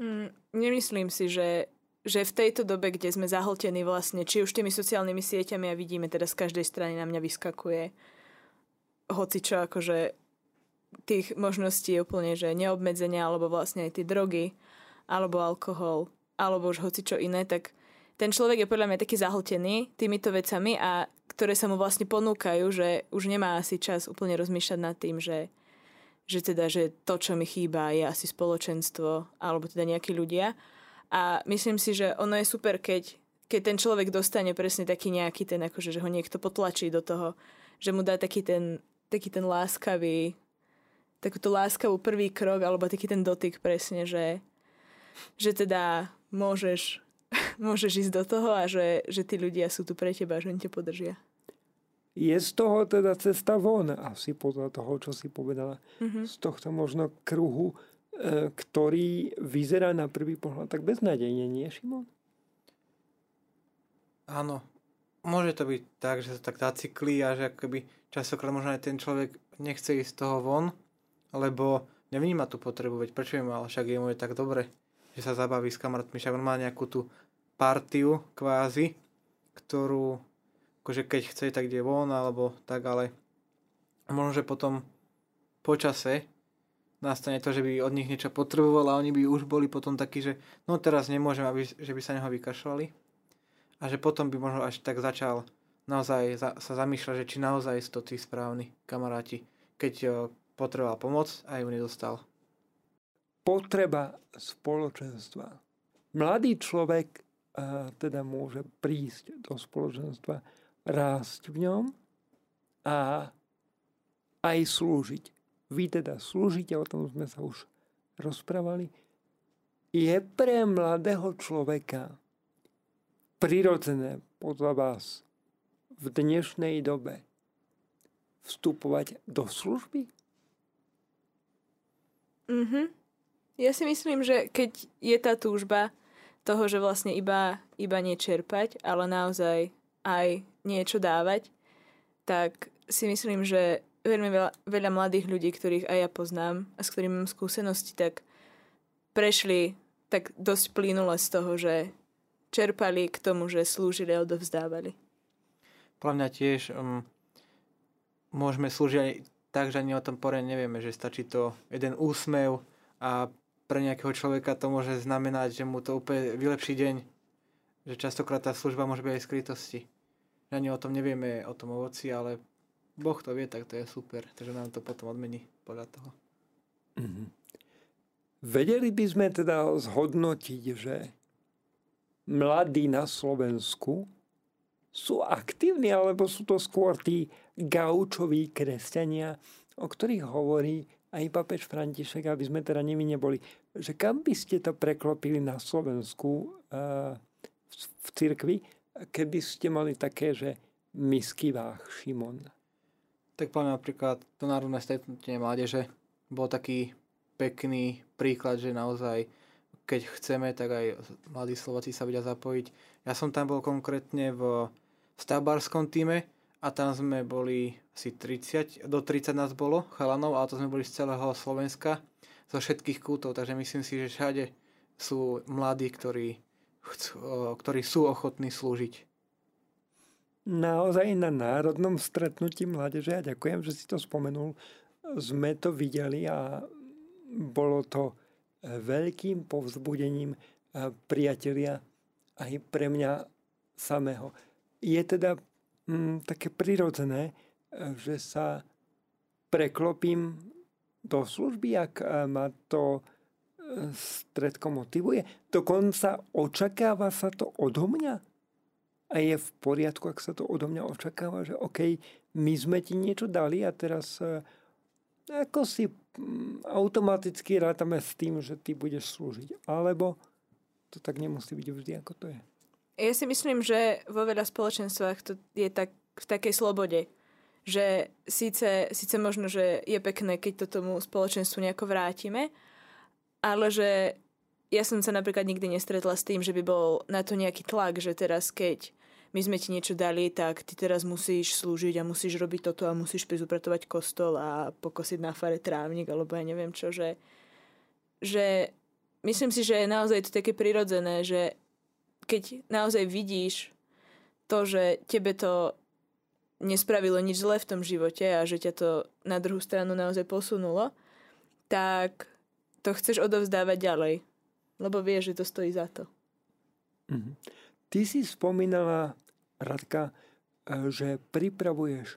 Mm, nemyslím si, že, že v tejto dobe, kde sme zahltení vlastne, či už tými sociálnymi sieťami a vidíme teda z každej strany na mňa vyskakuje hocičo akože tých možností úplne, že neobmedzenia, alebo vlastne aj tie drogy, alebo alkohol, alebo už hocičo iné, tak ten človek je podľa mňa taký zahltený týmito vecami a ktoré sa mu vlastne ponúkajú, že už nemá asi čas úplne rozmýšľať nad tým, že že teda, že to, čo mi chýba, je asi spoločenstvo alebo teda nejakí ľudia. A myslím si, že ono je super, keď, keď ten človek dostane presne taký nejaký ten, akože, že ho niekto potlačí do toho, že mu dá taký ten, taký ten láskavý, takúto láskavú prvý krok alebo taký ten dotyk presne, že, že teda môžeš, môžeš ísť do toho a že, že tí ľudia sú tu pre teba, že oni ťa podržia je z toho teda cesta von, asi podľa toho, čo si povedala. Mm-hmm. Z tohto možno kruhu, e, ktorý vyzerá na prvý pohľad tak beznadejne, nie Šimon? Áno. Môže to byť tak, že sa tak zaciklí a že akoby častokrát možno aj ten človek nechce ísť z toho von, lebo nevníma tú potrebu, veď prečo by mal, však je mu je tak dobre, že sa zabaví s kamarátmi, však on má nejakú tú partiu kvázi, ktorú akože keď chce, tak ide von, alebo tak, ale možno, že potom počase nastane to, že by od nich niečo potreboval a oni by už boli potom takí, že no teraz nemôžem, aby, že by sa neho vykašľali. A že potom by možno až tak začal naozaj za, sa zamýšľať, že či naozaj sú to tí správni kamaráti, keď o, potreboval pomoc a ju nedostal. Potreba spoločenstva. Mladý človek a, teda môže prísť do spoločenstva rásť v ňom a aj slúžiť. Vy teda slúžite, o tom sme sa už rozprávali. Je pre mladého človeka prirodzené podľa vás v dnešnej dobe vstupovať do služby? Mhm. Ja si myslím, že keď je tá túžba toho, že vlastne iba, iba nečerpať, ale naozaj aj niečo dávať, tak si myslím, že veľmi veľa, veľa mladých ľudí, ktorých aj ja poznám a s ktorými mám skúsenosti, tak prešli tak dosť plynule z toho, že čerpali k tomu, že slúžili a odovzdávali. Podľa mňa tiež um, môžeme slúžiť aj tak, že ani o tom poriadne nevieme, že stačí to jeden úsmev a pre nejakého človeka to môže znamenať, že mu to úplne vylepší deň. Že častokrát tá služba môže byť aj skrytosti ani o tom nevieme, o tom ovoci, ale Boh to vie, tak to je super. Takže nám to potom odmení podľa toho. Mm-hmm. Vedeli by sme teda zhodnotiť, že mladí na Slovensku sú aktívni, alebo sú to skôr tí gaučoví kresťania, o ktorých hovorí aj papež František, aby sme teda nimi neboli. Že kam by ste to preklopili na Slovensku uh, v cirkvi, keby ste mali také, že misky váh, Šimon? Tak poviem napríklad to národné stretnutie mládeže bol taký pekný príklad, že naozaj keď chceme, tak aj mladí Slováci sa vedia zapojiť. Ja som tam bol konkrétne v stavbárskom týme a tam sme boli asi 30, do 30 nás bolo chalanov, ale to sme boli z celého Slovenska, zo všetkých kútov, takže myslím si, že všade sú mladí, ktorí chcú, ktorí sú ochotní slúžiť. Naozaj na národnom stretnutí mládeže, ja ďakujem, že si to spomenul, sme to videli a bolo to veľkým povzbudením priatelia aj pre mňa samého. Je teda mm, také prirodzené, že sa preklopím do služby, ak ma to stredko motivuje. Dokonca očakáva sa to odo mňa. A je v poriadku, ak sa to odo mňa očakáva, že OK, my sme ti niečo dali a teraz ako si mm, automaticky rátame s tým, že ty budeš slúžiť. Alebo to tak nemusí byť vždy, ako to je. Ja si myslím, že vo veľa spoločenstvách to je tak v takej slobode, že síce, síce možno, že je pekné, keď to tomu spoločenstvu nejako vrátime, ale že ja som sa napríklad nikdy nestretla s tým, že by bol na to nejaký tlak, že teraz keď my sme ti niečo dali, tak ty teraz musíš slúžiť a musíš robiť toto a musíš prísť upratovať kostol a pokosiť na fare trávnik, alebo ja neviem čo, že, že myslím si, že je naozaj to také prirodzené, že keď naozaj vidíš to, že tebe to nespravilo nič zle v tom živote a že ťa to na druhú stranu naozaj posunulo, tak to chceš odovzdávať ďalej, lebo vieš, že to stojí za to. Mm-hmm. Ty si spomínala, Radka, e, že pripravuješ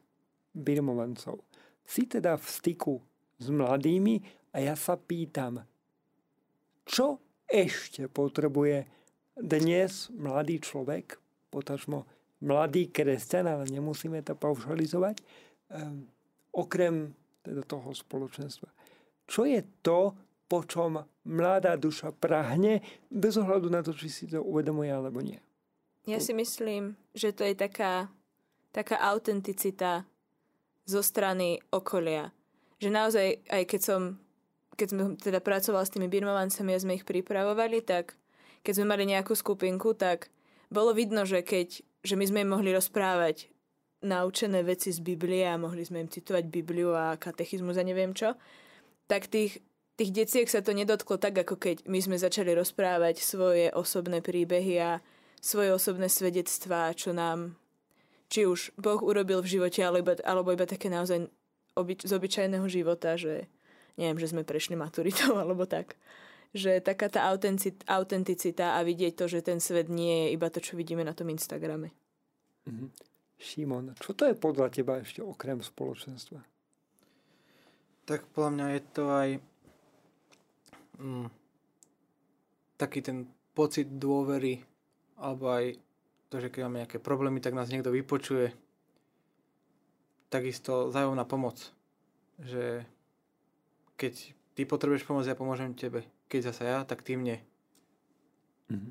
birmovancov. Si teda v styku s mladými a ja sa pýtam, čo ešte potrebuje dnes mladý človek, potažmo mladý kresťan, ale nemusíme to paušalizovať, um, okrem teda toho spoločenstva. Čo je to, po čom mladá duša prahne, bez ohľadu na to, či si to uvedomuje alebo nie? Ja si myslím, že to je taká, taká autenticita zo strany okolia. Že naozaj, aj keď som keď som teda pracovala s tými birmovancami a sme ich pripravovali, tak keď sme mali nejakú skupinku, tak bolo vidno, že keď že my sme im mohli rozprávať naučené veci z Biblie a mohli sme im citovať Bibliu a katechizmus a neviem čo, tak tých, tých deciek sa to nedotklo tak, ako keď my sme začali rozprávať svoje osobné príbehy a svoje osobné svedectvá, čo nám či už Boh urobil v živote, alebo, alebo iba také naozaj obyč, z obyčajného života, že neviem, že sme prešli maturitou alebo tak. Že taká tá autenticita a vidieť to, že ten svet nie je iba to, čo vidíme na tom Instagrame. Mm-hmm. Šimon, čo to je podľa teba ešte okrem spoločenstva? Tak podľa mňa je to aj mm, taký ten pocit dôvery alebo aj to, že keď máme nejaké problémy, tak nás niekto vypočuje. Takisto zájomná pomoc. Že keď ty potrebuješ pomoc, ja pomôžem tebe. Keď zase ja, tak ty mne. Mhm.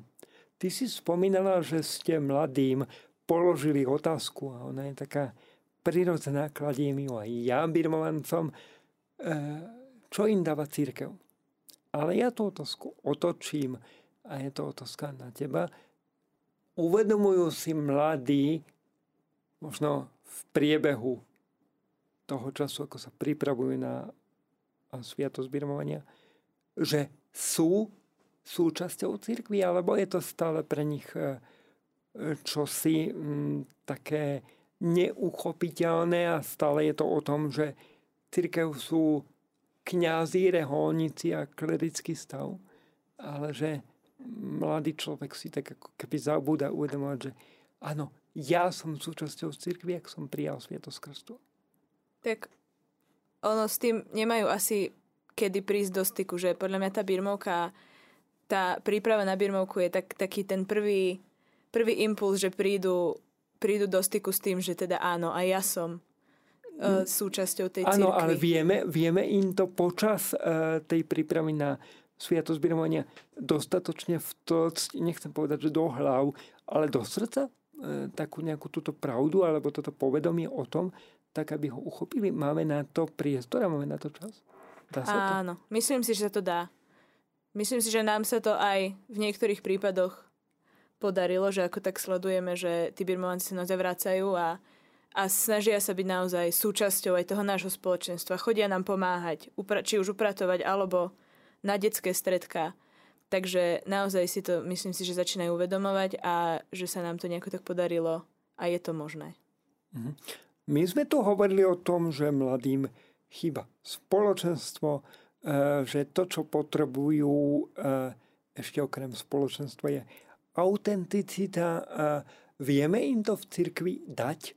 Ty si spomínala, že ste mladým položili otázku a ona je taká prirodzená, kladiem ju aj ja birmovancom, e, čo im dáva církev. Ale ja tú otázku otočím a je to otázka na teba uvedomujú si mladí, možno v priebehu toho času, ako sa pripravujú na sviatosť birmovania, že sú súčasťou cirkvi, alebo je to stále pre nich e, čosi m, také neuchopiteľné a stále je to o tom, že církev sú kňazí, reholníci a klerický stav, ale že mladý človek si tak ako keby zabúda uvedomovať, že áno, ja som súčasťou cirkvi, ak som prijal Sviatosť Krstu. Tak ono s tým nemajú asi kedy prísť do styku, že podľa mňa tá birmovka, tá príprava na birmovku je tak, taký ten prvý, prvý impuls, že prídu, prídu do styku s tým, že teda áno, aj ja som uh, súčasťou tej cirkvi. Áno, ale vieme, vieme im to počas uh, tej prípravy na sviatosť birmovania dostatočne vtlcť, nechcem povedať, že do hlav, ale do srdca e, takú nejakú túto pravdu alebo toto povedomie o tom, tak aby ho uchopili. Máme na to priestor a máme na to čas? Dá sa to? Áno, myslím si, že sa to dá. Myslím si, že nám sa to aj v niektorých prípadoch podarilo, že ako tak sledujeme, že tí birmovanci sa naozaj vracajú a, a snažia sa byť naozaj súčasťou aj toho nášho spoločenstva. Chodia nám pomáhať, či už upratovať, alebo na detské stredka. Takže naozaj si to, myslím si, že začínajú uvedomovať a že sa nám to nejako tak podarilo a je to možné. Mhm. My sme tu hovorili o tom, že mladým chýba spoločenstvo, e, že to, čo potrebujú e, ešte okrem spoločenstva je autenticita. Vieme im to v cirkvi dať?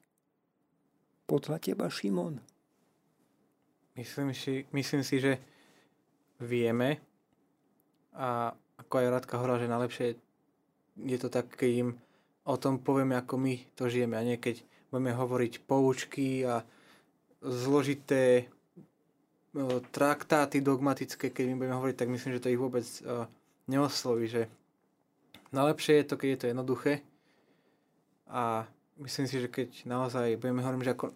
Podľa teba, Šimon? Myslím si, myslím si, že vieme a ako aj Radka hovorila, že najlepšie je to tak, keď im o tom povieme, ako my to žijeme a nie keď budeme hovoriť poučky a zložité traktáty dogmatické, keď my budeme hovoriť, tak myslím, že to ich vôbec uh, neosloví, že najlepšie je to, keď je to jednoduché a myslím si, že keď naozaj budeme hovoriť, že ako,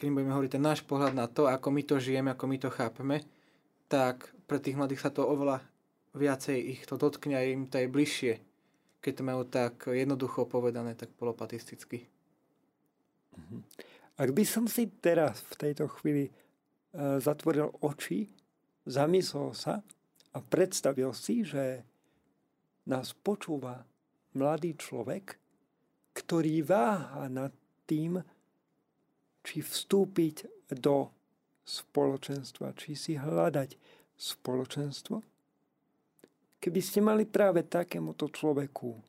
keď budeme hovoriť ten náš pohľad na to, ako my to žijeme, ako my to chápeme, tak pre tých mladých sa to oveľa viacej ich to dotkne a im to je bližšie, keď to majú tak jednoducho povedané, tak polopatisticky. Mhm. Ak by som si teraz v tejto chvíli e, zatvoril oči, zamyslel sa a predstavil si, že nás počúva mladý človek, ktorý váha nad tým, či vstúpiť do spoločenstva, či si hľadať spoločenstvo. Keby ste mali práve takémuto človeku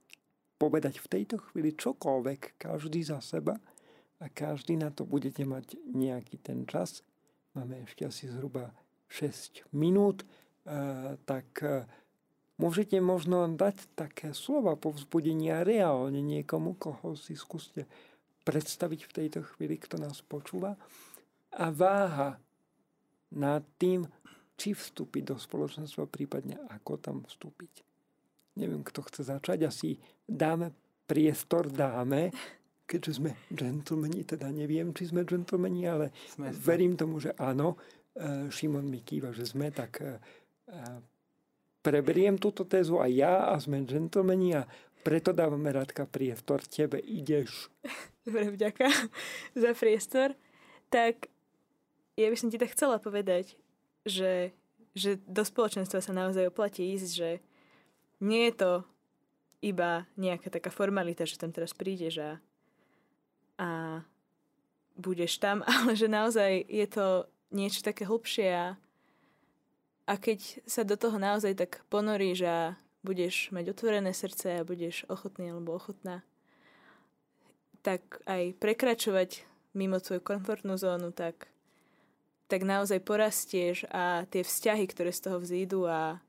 povedať v tejto chvíli čokoľvek, každý za seba, a každý na to budete mať nejaký ten čas. Máme ešte asi zhruba 6 minút, e, tak e, môžete možno dať také slova povzbudenia reálne niekomu, koho si skúste predstaviť v tejto chvíli, kto nás počúva. A váha nad tým, či vstúpiť do spoločenstva, prípadne ako tam vstúpiť. Neviem, kto chce začať, asi dáme priestor, dáme keďže sme džentlmeni, teda neviem, či sme džentlmeni, ale sme, verím tomu, že áno. E, Šimon mi kýva, že sme, tak e, e, preberiem túto tézu aj ja a sme džentlmeni a preto dávame Radka priestor. Tebe ideš. Dobre, vďaka za priestor. Tak ja by som ti tak chcela povedať, že, že do spoločenstva sa naozaj oplatí ísť, že nie je to iba nejaká taká formalita, že tam teraz prídeš a a budeš tam, ale že naozaj je to niečo také hlbšie a, a keď sa do toho naozaj tak ponoríš a budeš mať otvorené srdce a budeš ochotný alebo ochotná, tak aj prekračovať mimo tvoju komfortnú zónu, tak, tak naozaj porastieš a tie vzťahy, ktoré z toho vzídu a,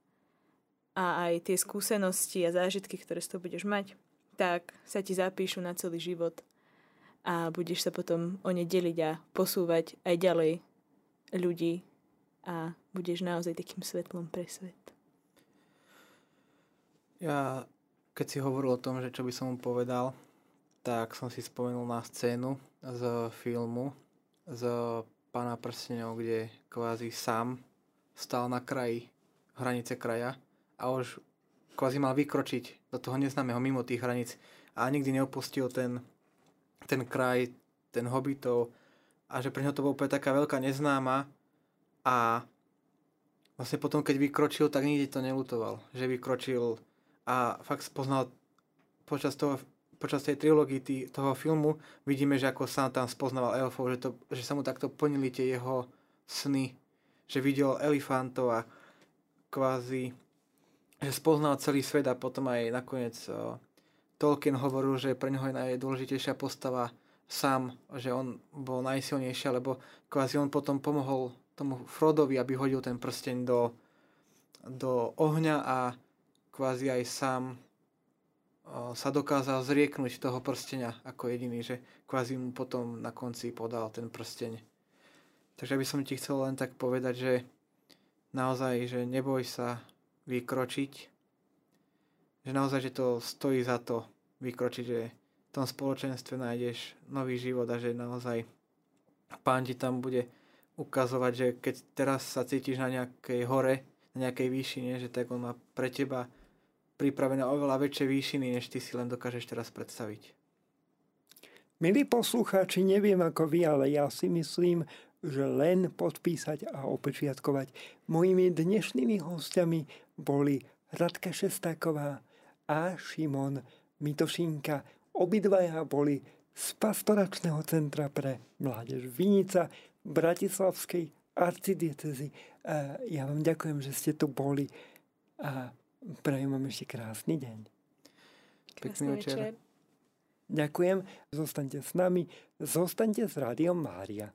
a aj tie skúsenosti a zážitky, ktoré z toho budeš mať, tak sa ti zapíšu na celý život a budeš sa potom o ne deliť a posúvať aj ďalej ľudí a budeš naozaj takým svetlom pre svet. Ja, keď si hovoril o tom, že čo by som mu povedal, tak som si spomenul na scénu z filmu z Pána prstenov, kde kvázi sám stál na kraji hranice kraja a už kvázi mal vykročiť do toho neznámeho mimo tých hraníc a nikdy neopustil ten ten kraj, ten hobitov a že pre neho to bolo úplne taká veľká neznáma a vlastne potom, keď vykročil, tak nikde to nelutoval, že vykročil a fakt spoznal počas, toho, počas tej trilógii toho filmu vidíme, že ako sa tam spoznával elfov, že, to, že sa mu takto plnili tie jeho sny, že videl elefantov a kvázi, že spoznal celý svet a potom aj nakoniec Tolkien hovoril, že pre neho je najdôležitejšia postava sám, že on bol najsilnejší, lebo kvázi on potom pomohol tomu Frodovi, aby hodil ten prsteň do, do ohňa a kvázi aj sám sa dokázal zrieknúť toho prstenia ako jediný, že kvázi mu potom na konci podal ten prsteň. Takže by som ti chcel len tak povedať, že naozaj, že neboj sa vykročiť, že naozaj, že to stojí za to vykročiť, že v tom spoločenstve nájdeš nový život a že naozaj pán ti tam bude ukazovať, že keď teraz sa cítiš na nejakej hore, na nejakej výšine, že tak on má pre teba pripravené oveľa väčšie výšiny, než ty si len dokážeš teraz predstaviť. Milí poslucháči, neviem ako vy, ale ja si myslím, že len podpísať a opečiatkovať. Mojimi dnešnými hostiami boli Radka Šestáková a Šimon Mitošinka. Obidvaja boli z pastoračného centra pre mládež Vinica v Bratislavskej arcidiecezy. Ja vám ďakujem, že ste tu boli a prajem vám ešte krásny deň. Krásny večer. Ďakujem, zostaňte s nami, zostaňte s Rádiom Mária.